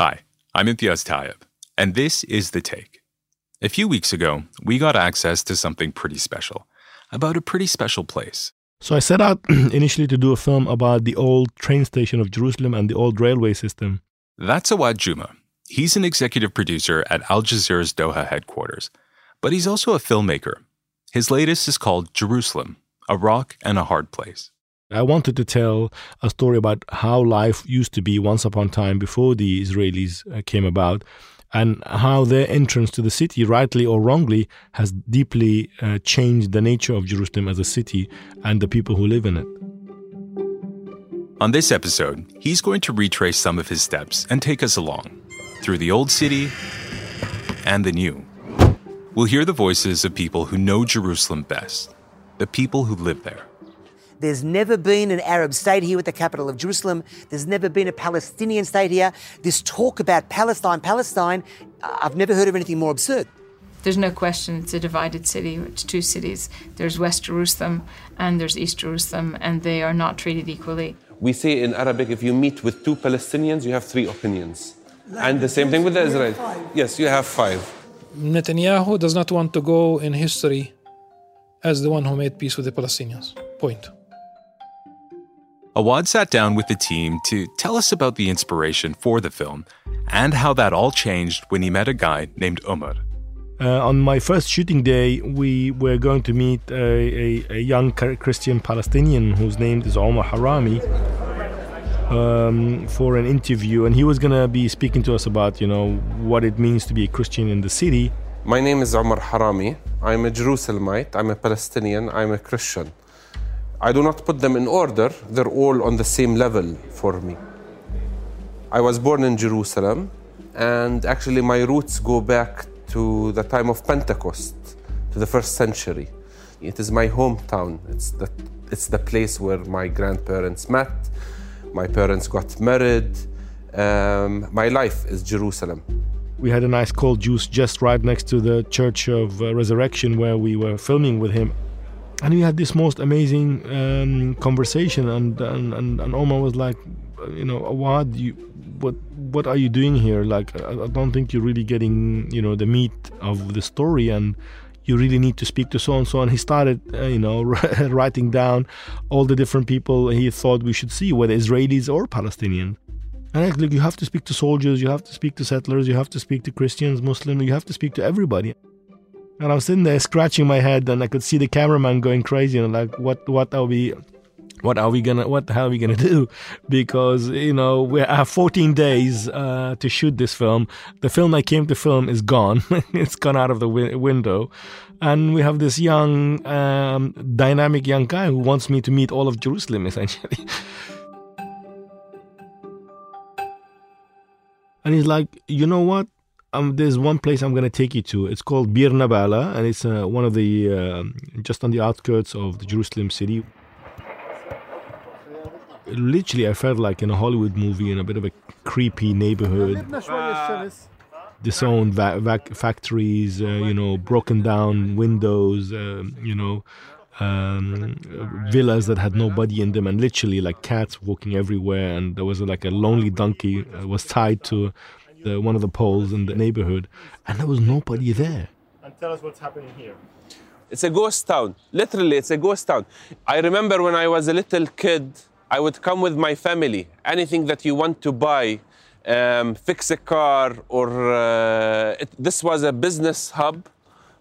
Hi, I'm Imtiaz Tyab, and this is The Take. A few weeks ago, we got access to something pretty special about a pretty special place. So I set out initially to do a film about the old train station of Jerusalem and the old railway system. That's Awad Juma. He's an executive producer at Al Jazeera's Doha headquarters, but he's also a filmmaker. His latest is called Jerusalem, a rock and a hard place. I wanted to tell a story about how life used to be once upon a time before the Israelis uh, came about and how their entrance to the city, rightly or wrongly, has deeply uh, changed the nature of Jerusalem as a city and the people who live in it. On this episode, he's going to retrace some of his steps and take us along through the old city and the new. We'll hear the voices of people who know Jerusalem best, the people who live there. There's never been an Arab state here with the capital of Jerusalem. There's never been a Palestinian state here. This talk about Palestine, Palestine, I've never heard of anything more absurd. There's no question it's a divided city. It's two cities. There's West Jerusalem and there's East Jerusalem, and they are not treated equally. We say in Arabic, if you meet with two Palestinians, you have three opinions. And the same thing with the Israel. Yes, you have five. Netanyahu does not want to go in history as the one who made peace with the Palestinians. Point. Awad sat down with the team to tell us about the inspiration for the film and how that all changed when he met a guy named Omar. Uh, on my first shooting day, we were going to meet a, a, a young Christian Palestinian whose name is Omar Harami um, for an interview, and he was going to be speaking to us about, you know, what it means to be a Christian in the city. My name is Omar Harami. I'm a Jerusalemite. I'm a Palestinian. I'm a Christian. I do not put them in order, they're all on the same level for me. I was born in Jerusalem, and actually, my roots go back to the time of Pentecost, to the first century. It is my hometown, it's the, it's the place where my grandparents met, my parents got married. Um, my life is Jerusalem. We had a nice cold juice just right next to the Church of uh, Resurrection where we were filming with him and we had this most amazing um, conversation and, and, and and Omar was like you know Awad you what what are you doing here? Like I, I, don't think you're really getting you know the meat of the story and you really need to speak to so and so and he started uh, you know writing down all the different people he thought we should see whether Israelis or Palestinians and like, you have to speak to soldiers you have to speak to settlers you have to speak to Christians Muslims you have to speak to everybody and I was sitting there scratching my head, and I could see the cameraman going crazy, and like, what, what are we, what are we gonna, what hell are we gonna do? Because you know we have 14 days uh, to shoot this film. The film I came to film is gone; it's gone out of the wi- window, and we have this young, um, dynamic young guy who wants me to meet all of Jerusalem, essentially. and he's like, you know what? Um, there's one place I'm going to take you to. It's called Bir Nabala, and it's uh, one of the uh, just on the outskirts of the Jerusalem city. Literally, I felt like in a Hollywood movie in a bit of a creepy neighborhood. Disowned va- va- factories, uh, you know, broken down windows, um, you know, um, villas that had nobody in them, and literally like cats walking everywhere. And there was like a lonely donkey uh, was tied to the, one of the poles in the neighborhood, and there was nobody there. And tell us what's happening here. It's a ghost town. Literally, it's a ghost town. I remember when I was a little kid, I would come with my family. Anything that you want to buy, um, fix a car, or uh, it, this was a business hub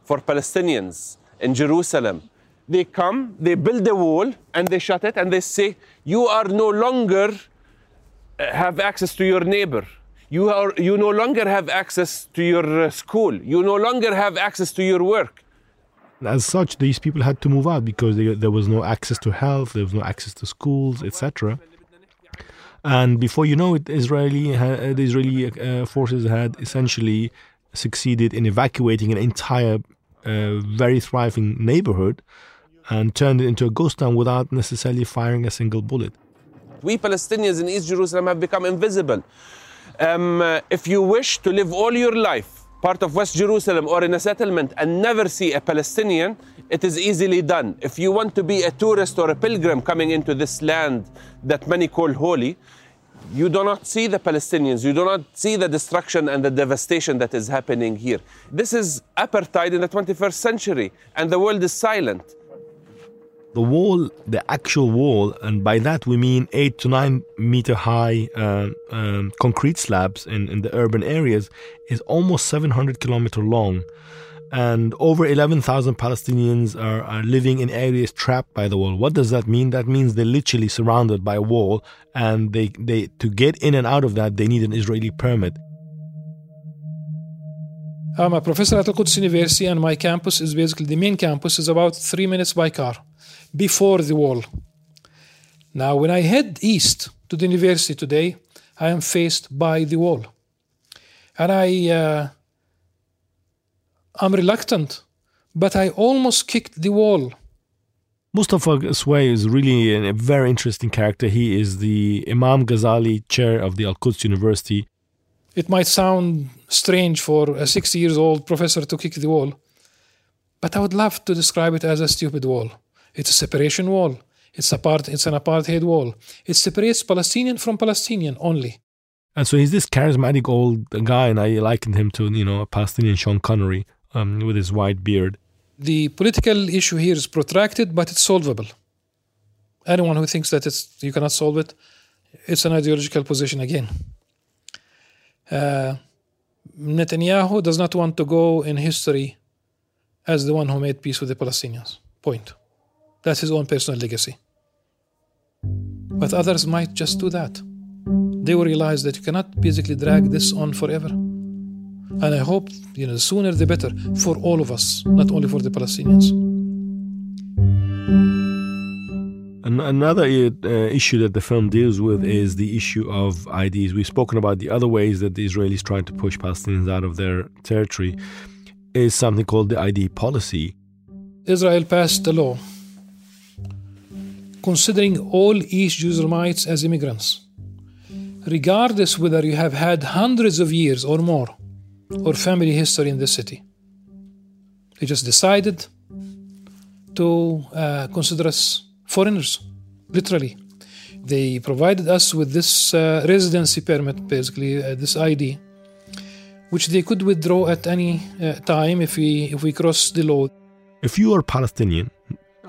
for Palestinians in Jerusalem. They come, they build a wall, and they shut it, and they say, You are no longer uh, have access to your neighbor you, are, you no longer have access to your uh, school. You no longer have access to your work. As such, these people had to move out because they, there was no access to health, there was no access to schools, etc. And before you know it, Israeli the Israeli uh, forces had essentially succeeded in evacuating an entire, uh, very thriving neighborhood and turned it into a ghost town without necessarily firing a single bullet. We Palestinians in East Jerusalem have become invisible. Um, uh, if you wish to live all your life part of West Jerusalem or in a settlement and never see a Palestinian, it is easily done. If you want to be a tourist or a pilgrim coming into this land that many call holy, you do not see the Palestinians, you do not see the destruction and the devastation that is happening here. This is apartheid in the 21st century, and the world is silent. The wall, the actual wall, and by that we mean eight to nine meter high uh, um, concrete slabs in, in the urban areas, is almost 700 kilometer long and over 11,000 Palestinians are, are, living in areas trapped by the wall. What does that mean? That means they're literally surrounded by a wall, and they, they to get in and out of that, they need an Israeli permit. I'm a professor at Al Quds University, and my campus is basically the main campus is about three minutes by car before the wall. Now, when I head east to the university today, I am faced by the wall, and I. Uh, I'm reluctant, but I almost kicked the wall. Mustafa Sway is really a very interesting character. He is the Imam Ghazali chair of the Al Quds University. It might sound strange for a 60 years old professor to kick the wall, but I would love to describe it as a stupid wall. It's a separation wall. It's, a part, it's an apartheid wall. It separates Palestinian from Palestinian only. And so he's this charismatic old guy, and I likened him to, you know, a Palestinian Sean Connery um, with his white beard. The political issue here is protracted, but it's solvable. Anyone who thinks that it's you cannot solve it, it's an ideological position again. Uh, Netanyahu does not want to go in history as the one who made peace with the Palestinians. Point. That's his own personal legacy. But others might just do that. They will realize that you cannot basically drag this on forever. And I hope, you know, the sooner the better for all of us, not only for the Palestinians. Another uh, issue that the film deals with is the issue of IDs. We've spoken about the other ways that the Israelis trying to push Palestinians out of their territory. Is something called the ID policy. Israel passed a law considering all East Jerusalemites as immigrants, regardless whether you have had hundreds of years or more or family history in the city. They just decided to uh, consider us foreigners, literally. They provided us with this uh, residency permit, basically, uh, this ID, which they could withdraw at any uh, time if we, if we cross the law. If you are Palestinian,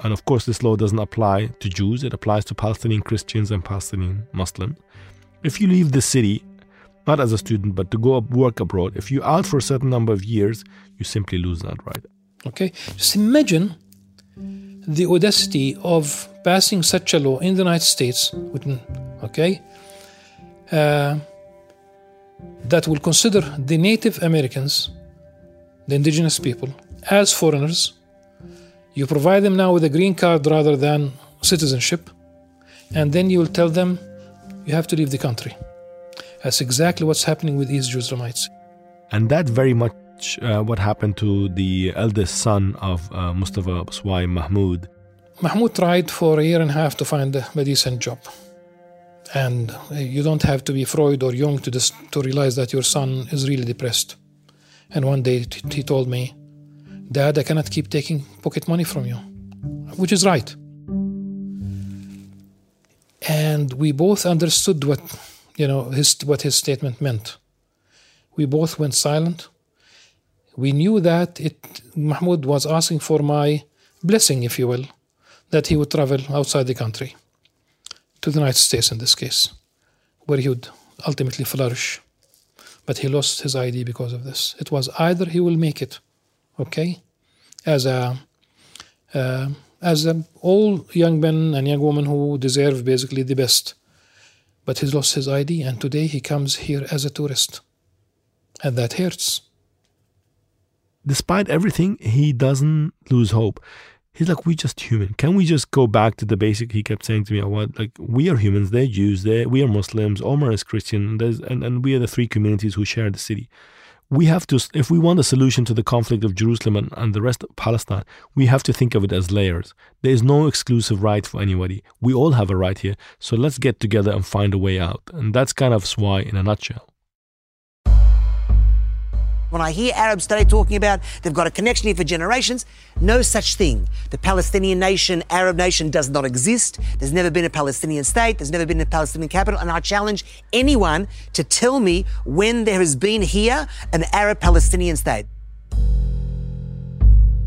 and of course this law doesn't apply to Jews, it applies to Palestinian Christians and Palestinian Muslims. If you leave the city not as a student, but to go work abroad. If you out for a certain number of years, you simply lose that right. Okay, just imagine the audacity of passing such a law in the United States. Okay, uh, that will consider the Native Americans, the indigenous people, as foreigners. You provide them now with a green card rather than citizenship, and then you will tell them you have to leave the country. That's exactly what's happening with East Jerusalemites. And that very much uh, what happened to the eldest son of uh, Mustafa Sway, Mahmoud. Mahmoud tried for a year and a half to find a decent job. And uh, you don't have to be Freud or Jung to, dis- to realize that your son is really depressed. And one day t- he told me, Dad, I cannot keep taking pocket money from you, which is right. And we both understood what you know, his, what his statement meant. We both went silent. We knew that it, Mahmoud was asking for my blessing, if you will, that he would travel outside the country, to the United States in this case, where he would ultimately flourish. But he lost his ID because of this. It was either he will make it, okay, as a uh, as a, all young men and young women who deserve basically the best but he lost his ID, and today he comes here as a tourist. And that hurts. Despite everything, he doesn't lose hope. He's like, we're just human. Can we just go back to the basic? He kept saying to me, "What? Like, we are humans. They're Jews. They we are Muslims. Omar is Christian. And, and we are the three communities who share the city we have to, if we want a solution to the conflict of Jerusalem and, and, the rest of Palestine, we have to think of it as layers. There is no exclusive right for anybody. We all have a right here. So let's get together and find a way out. And that's kind of why, in a nutshell. When I hear Arabs today talking about they've got a connection here for generations, no such thing. The Palestinian nation, Arab nation, does not exist. There's never been a Palestinian state. There's never been a Palestinian capital. And I challenge anyone to tell me when there has been here an Arab Palestinian state.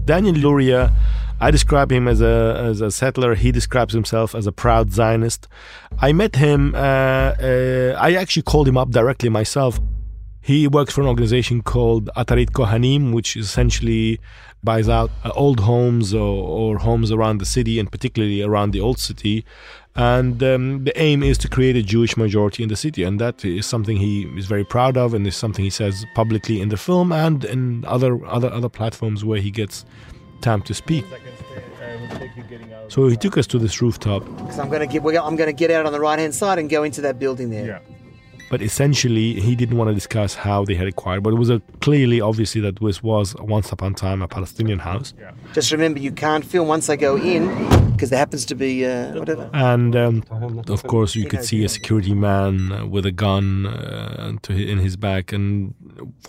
Daniel Luria, I describe him as a as a settler. He describes himself as a proud Zionist. I met him. Uh, uh, I actually called him up directly myself. He works for an organization called Ateret Cohanim, which essentially buys out uh, old homes or, or, homes around the city and particularly around the old city. And um, the aim is to create a Jewish majority in the city. And that is something he is very proud of and is something he says publicly in the film and in other, other, other platforms where he gets time to speak. So he took us to this rooftop. Because I'm going to get, I'm going to get out on the right hand side and go into that building there. Yeah. But essentially, he didn't want to discuss how they had acquired. But it was a, clearly, obviously, that this was once upon a time a Palestinian house. Yeah. Just remember, you can't film once they go in because there happens to be uh, whatever. And um, of course, you could see a security man uh, with a gun uh, in his back and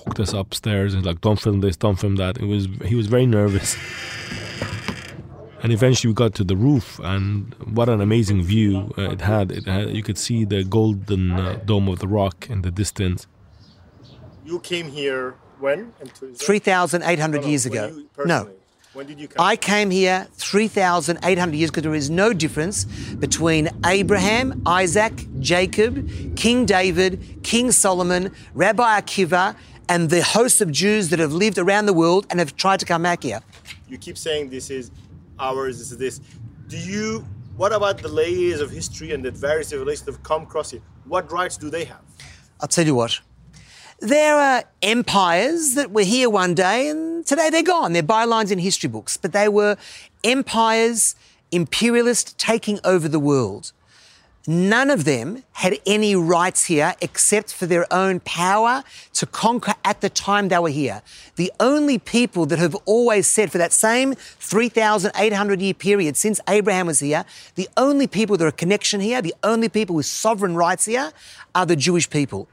walked us upstairs and like, "Don't film this, don't film that." It was he was very nervous. and eventually we got to the roof and what an amazing view uh, it, had. it had you could see the golden uh, dome of the rock in the distance you came here when 3800 years ago no when did you come? I came here 3,800 years because there is no difference between Abraham, Isaac, Jacob, King David, King Solomon, Rabbi Akiva, and the hosts of Jews that have lived around the world and have tried to come back here. You keep saying this is ours, is this. Do you, what about the layers of history and the various civilizations that have come across here? What rights do they have? I'll tell you what. There are empires that were here one day and today they're gone. They're bylines in history books, but they were empires, imperialist taking over the world. None of them had any rights here except for their own power to conquer at the time they were here. The only people that have always said for that same 3,800 year period since Abraham was here, the only people that are a connection here, the only people with sovereign rights here are the Jewish people.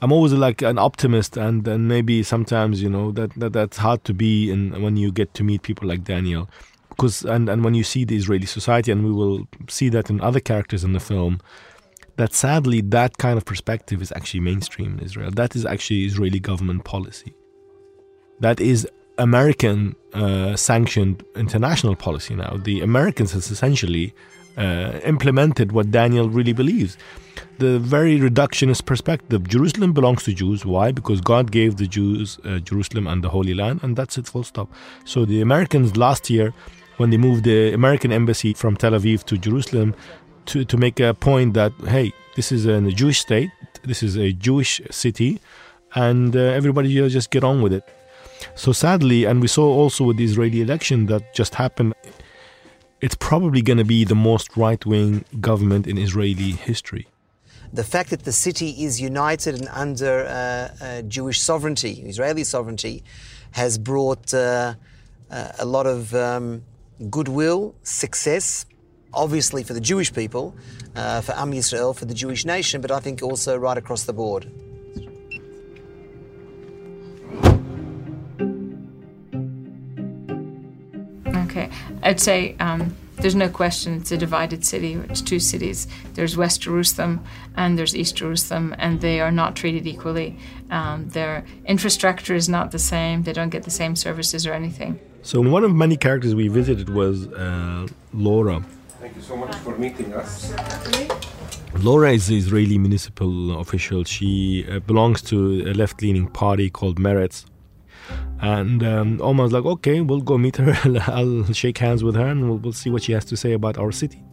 I'm always like an optimist, and, and maybe sometimes, you know, that, that that's hard to be in, when you get to meet people like Daniel because and, and when you see the Israeli society, and we will see that in other characters in the film, that sadly that kind of perspective is actually mainstream in Israel. That is actually Israeli government policy. That is American uh, sanctioned international policy now. The Americans has essentially uh, implemented what Daniel really believes. The very reductionist perspective. Jerusalem belongs to Jews. Why? Because God gave the Jews uh, Jerusalem and the Holy Land, and that's it, full stop. So the Americans last year when they moved the American embassy from Tel Aviv to Jerusalem to, to make a point that, hey, this is a Jewish state, this is a Jewish city, and uh, everybody just get on with it. So sadly, and we saw also with the Israeli election that just happened, it's probably going to be the most right wing government in Israeli history. The fact that the city is united and under uh, uh, Jewish sovereignty, Israeli sovereignty, has brought uh, uh a lot of um, goodwill, success, obviously for the Jewish people, uh, for Am Yisrael, for the Jewish nation, but I think also right across the board. Okay, I'd say um, there's no question it's a divided city. It's two cities. There's West Jerusalem and there's East Jerusalem, and they are not treated equally. Um, their infrastructure is not the same. They don't get the same services or anything. So one of many characters we visited was uh, Laura. Thank you so much for meeting us. Laura is an Israeli municipal official. She uh, belongs to a left-leaning party called Meretz. And um, Omar's like, okay, we'll go meet her. I'll shake hands with her and we'll, we'll see what she has to say about our city.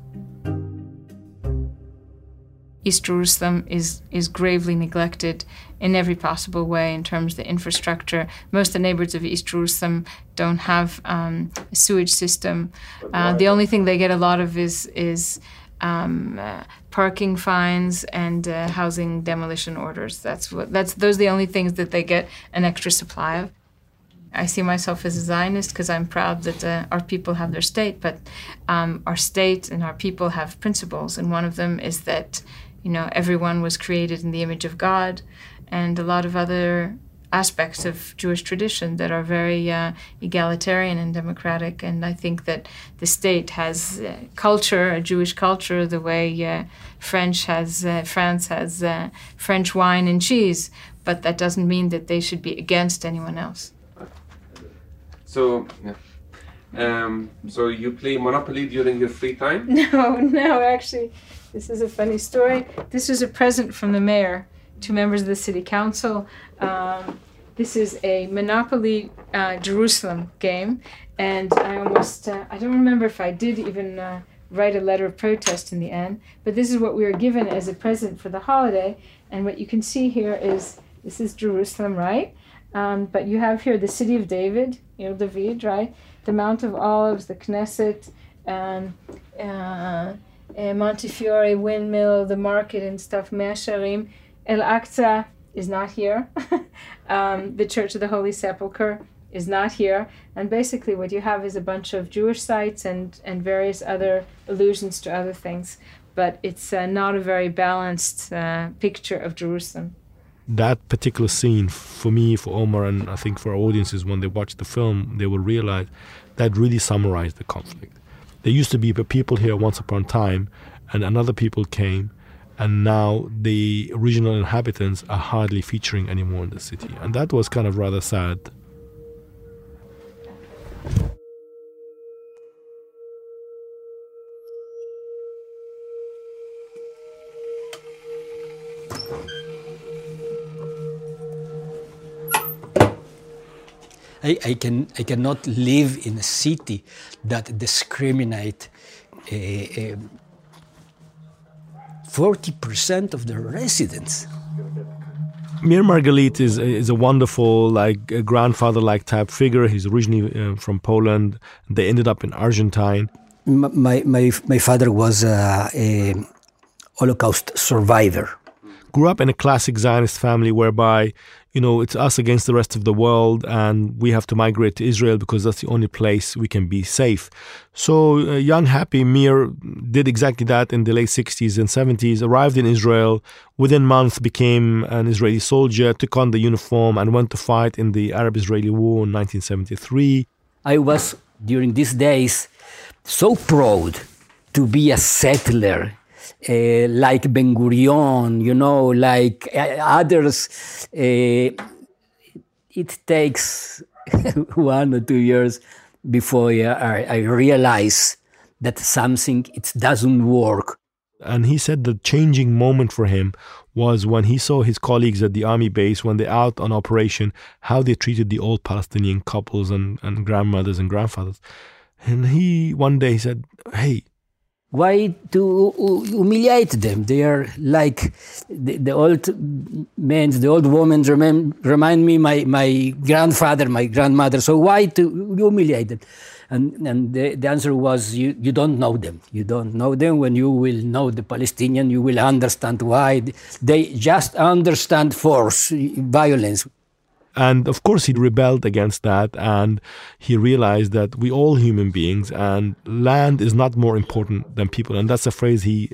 East Jerusalem is is gravely neglected in every possible way in terms of the infrastructure. Most of the neighborhoods of East Jerusalem don't have um, a sewage system. Uh, the only thing they get a lot of is is um, uh, parking fines and uh, housing demolition orders. That's what that's those are the only things that they get an extra supply of. I see myself as a Zionist because I'm proud that uh, our people have their state, but um, our state and our people have principles, and one of them is that you know everyone was created in the image of god and a lot of other aspects of Jewish tradition that are very uh, egalitarian and democratic. And I think that the state has uh, culture, a Jewish culture, the way uh, French has uh, France has uh, French wine and cheese. But that doesn't mean that they should be against anyone else. So, yeah. Um, so you play Monopoly during your free time? No, no, actually, this is a funny story. This was a present from the mayor to members of the city council. Um, this is a Monopoly uh, Jerusalem game, and I almost, uh, I don't remember if I did even uh, write a letter of protest in the end, but this is what we were given as a present for the holiday. And what you can see here is this is Jerusalem, right? Um, but you have here the city of David, know, David, right? The Mount of Olives, the Knesset, um, uh, Montefiore windmill, the market and stuff, Mea Shearim. El Aqsa is not here. um, the Church of the Holy Sepulchre is not here. And basically, what you have is a bunch of Jewish sites and, and various other allusions to other things. But it's uh, not a very balanced uh, picture of Jerusalem. That particular scene, for me, for Omar, and I think for our audiences, when they watch the film, they will realize that really summarized the conflict. There used to be people here once upon a time, and another people came, and now the original inhabitants are hardly featuring anymore in the city. And that was kind of rather sad. I, I, can I cannot live in a city that discriminate uh, uh, 40% of the residents. Meir Margalit is is a wonderful like a grandfather like type figure. He's originally uh, from Poland. They ended up in Argentine. My my my father was uh, a Holocaust survivor. Grew up in a classic Zionist family whereby you know, it's us against the rest of the world, and we have to migrate to Israel because that's the only place we can be safe. So, uh, young, happy Meir did exactly that in the late 60s and 70s, arrived in Israel, within months became an Israeli soldier, took on the uniform, and went to fight in the Arab Israeli War in 1973. I was, during these days, so proud to be a settler uh, like Ben Gurion, you know, like uh, others. Uh, it takes one or two years before I, I realize that something it doesn't work. And he said the changing moment for him was when he saw his colleagues at the army base when they're out on operation, how they treated the old Palestinian couples and, and grandmothers and grandfathers. And he one day said, Hey, why to humiliate them? They are like the, the old men, the old women remind, remind me my, my grandfather, my grandmother. So why to humiliate them? And, and the, the answer was you, you don't know them. You don't know them. When you will know the Palestinian, you will understand why. They just understand force, violence. And of course, he rebelled against that and he realized that we all human beings and land is not more important than people. And that's a phrase he,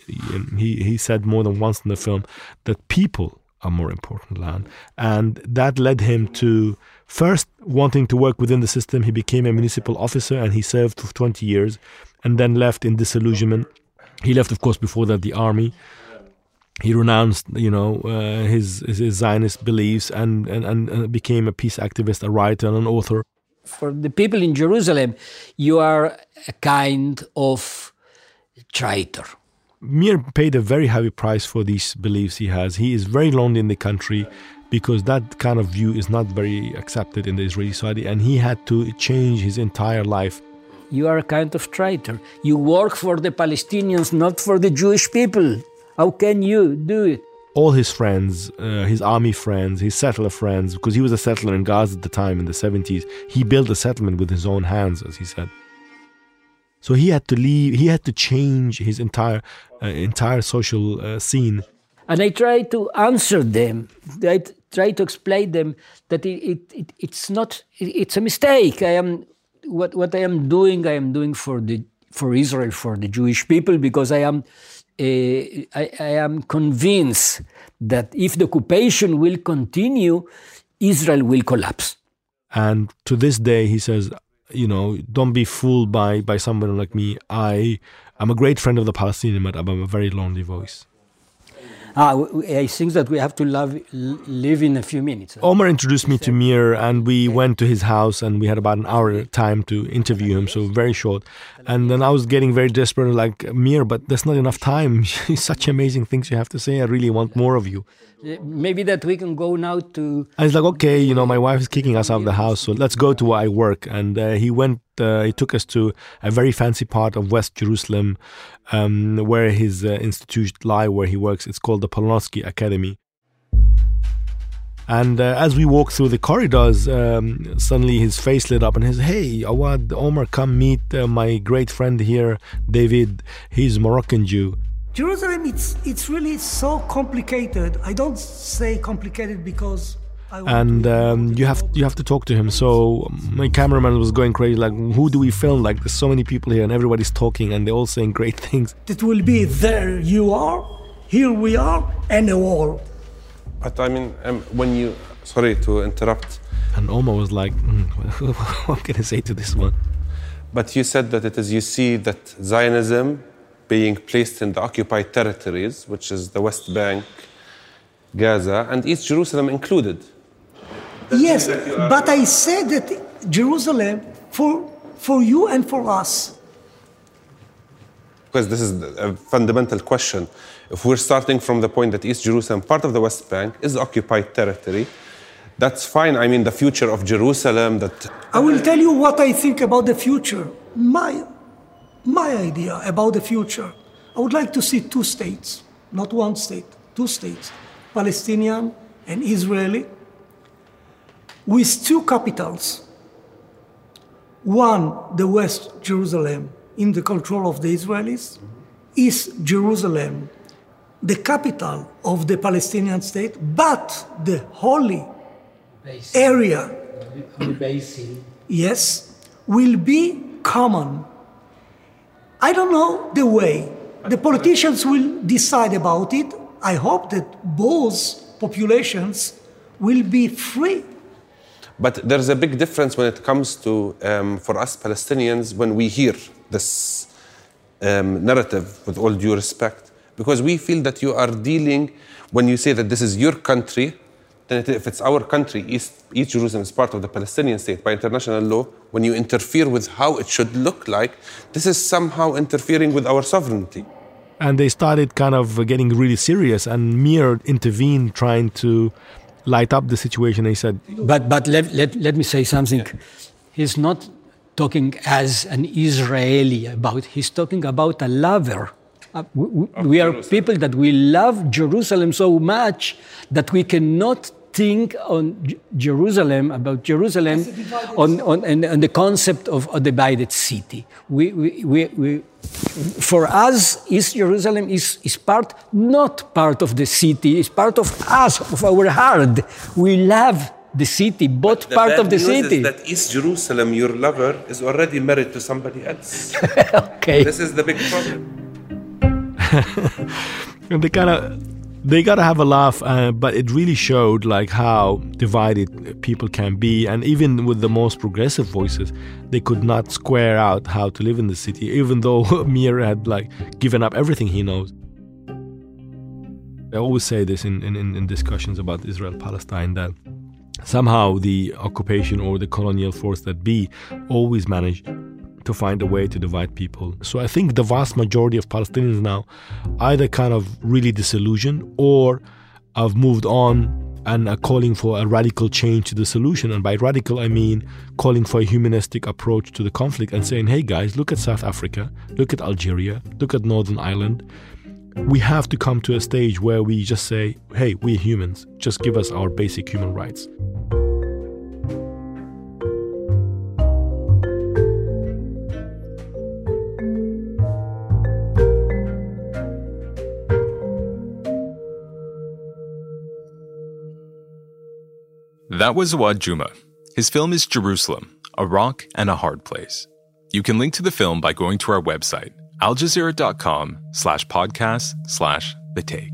he, he said more than once in the film that people are more important than land. And that led him to first wanting to work within the system. He became a municipal officer and he served for 20 years and then left in disillusionment. He left, of course, before that the army he renounced, you know, uh, his, his Zionist beliefs and, and, and became a peace activist, a writer, and an author. For the people in Jerusalem, you are a kind of traitor. Meir paid a very heavy price for these beliefs he has. He is very lonely in the country because that kind of view is not very accepted in the Israeli society, and he had to change his entire life. You are a kind of traitor. You work for the Palestinians, not for the Jewish people. How can you do it? All his friends, uh, his army friends, his settler friends, because he was a settler in Gaza at the time in the 70s, he built a settlement with his own hands, as he said. So he had to leave, he had to change his entire, uh, entire social uh, scene. And I try to answer them. I try to explain them that it, it, it, it's not, it, it's a mistake. I am, what, what I am doing, I am doing for the, for Israel, for the Jewish people, because I am I, I, am convinced that if the occupation will continue, Israel will collapse. And to this day, he says, you know, don't be fooled by by someone like me. I am a great friend of the Palestinian, but I'm a very lonely voice. Ah, I think that we have to love, live in a few minutes. Omar introduced me to Meir, and we went to his house, and we had about an hour time to interview him, so very short. And then I was getting very desperate, like Meir, but there's not enough time. Such amazing things you have to say. I really want more of you. Maybe that we can go now to. I was like, okay, you know, my wife is kicking us out of the house, so let's go to where I work. And uh, he went, uh, he took us to a very fancy part of West Jerusalem, um, where his uh, institute lie, where he works. It's called the Polonsky Academy. And uh, as we walk through the corridors, um, suddenly his face lit up and he says, Hey, Awad, Omar, come meet uh, my great friend here, David. He's Moroccan Jew. Jerusalem, it's, it's really so complicated. I don't say complicated because and um, you have you have to talk to him. So my cameraman was going crazy, like, who do we film? Like, there's so many people here, and everybody's talking, and they're all saying great things. It will be there. You are, here we are, and a wall. But I mean, um, when you sorry to interrupt, and Omar was like, mm, what can I say to this one? But you said that it is you see that Zionism being placed in the occupied territories, which is the West Bank, Gaza, and East Jerusalem included. Yes, but I said that Jerusalem for, for you and for us. Because this is a fundamental question. If we're starting from the point that East Jerusalem, part of the West Bank, is occupied territory, that's fine. I mean, the future of Jerusalem, that. I will tell you what I think about the future. My, my idea about the future. I would like to see two states, not one state, two states Palestinian and Israeli with two capitals. One, the West Jerusalem, in the control of the Israelis, East Jerusalem, the capital of the Palestinian state, but the holy basin. area, yes, will be common. I don't know the way. The politicians will decide about it. I hope that both populations will be free but there's a big difference when it comes to, um, for us Palestinians, when we hear this um, narrative, with all due respect, because we feel that you are dealing, when you say that this is your country, then if it's our country, East, East Jerusalem is part of the Palestinian state by international law, when you interfere with how it should look like, this is somehow interfering with our sovereignty. And they started kind of getting really serious, and Meir intervened trying to light up the situation. He said, "But but let let, let me say something. Yeah. He's not talking as an Israeli about. He's talking about a lover. Uh, we, we are people that we love Jerusalem so much that we cannot think on J- Jerusalem, about Jerusalem, on, on, on, on, the concept of a divided city. We, we, we, we, for us, East Jerusalem is, is part, not part of the city, it's part of us, of our heart. We love the city, both the part of the city. Is that East Jerusalem, your lover, is already married to somebody else. okay. This is the big problem. and they kind of they gotta have a laugh, uh, but it really showed like how divided people can be, and even with the most progressive voices, they could not square out how to live in the city, even though Meir had like given up everything he knows. I always say this in, in, in discussions about Israel Palestine that somehow the occupation or the colonial force that be always managed to find a way to divide people. So I think the vast majority of Palestinians now either kind of really disillusioned or have moved on and are calling for a radical change to the solution. And by radical, I mean calling for a humanistic approach to the conflict and saying, hey guys, look at South Africa, look at Algeria, look at Northern Ireland. We have to come to a stage where we just say, hey, we're humans, just give us our basic human rights. That was Awad Juma. His film is Jerusalem, a rock and a hard place. You can link to the film by going to our website, aljazeera.com slash podcast slash the take.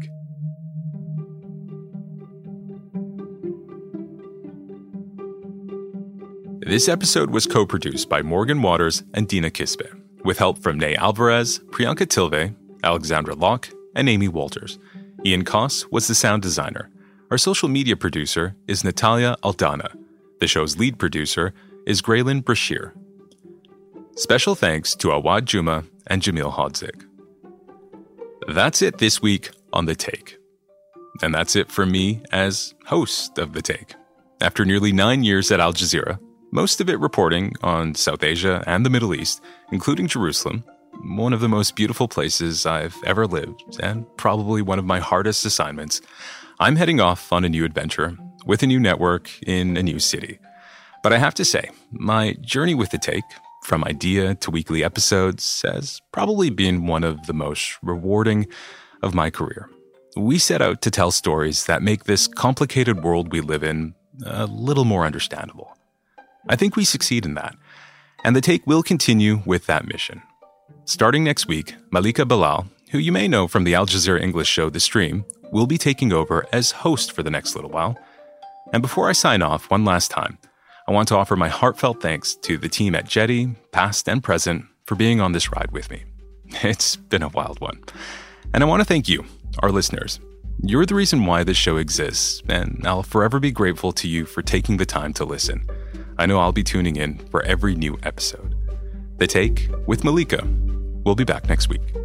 This episode was co produced by Morgan Waters and Dina Kesbeh, with help from Ney Alvarez, Priyanka Tilve, Alexandra Locke, and Amy Walters. Ian Koss was the sound designer. Our social media producer is Natalia Aldana. The show's lead producer is Graelyn Brashear. Special thanks to Awad Juma and Jamil Hodzik. That's it this week on The Take. And that's it for me as host of The Take. After nearly nine years at Al Jazeera, most of it reporting on South Asia and the Middle East, including Jerusalem, one of the most beautiful places I've ever lived, and probably one of my hardest assignments, I'm heading off on a new adventure with a new network in a new city. But I have to say, my journey with the take, from idea to weekly episodes, has probably been one of the most rewarding of my career. We set out to tell stories that make this complicated world we live in a little more understandable. I think we succeed in that, and the take will continue with that mission. Starting next week, Malika Bilal, who you may know from the Al Jazeera English show The Stream, will be taking over as host for the next little while. And before I sign off one last time, I want to offer my heartfelt thanks to the team at Jetty, past and present, for being on this ride with me. It's been a wild one. And I want to thank you, our listeners. You're the reason why this show exists, and I'll forever be grateful to you for taking the time to listen. I know I'll be tuning in for every new episode. The Take with Malika. We'll be back next week.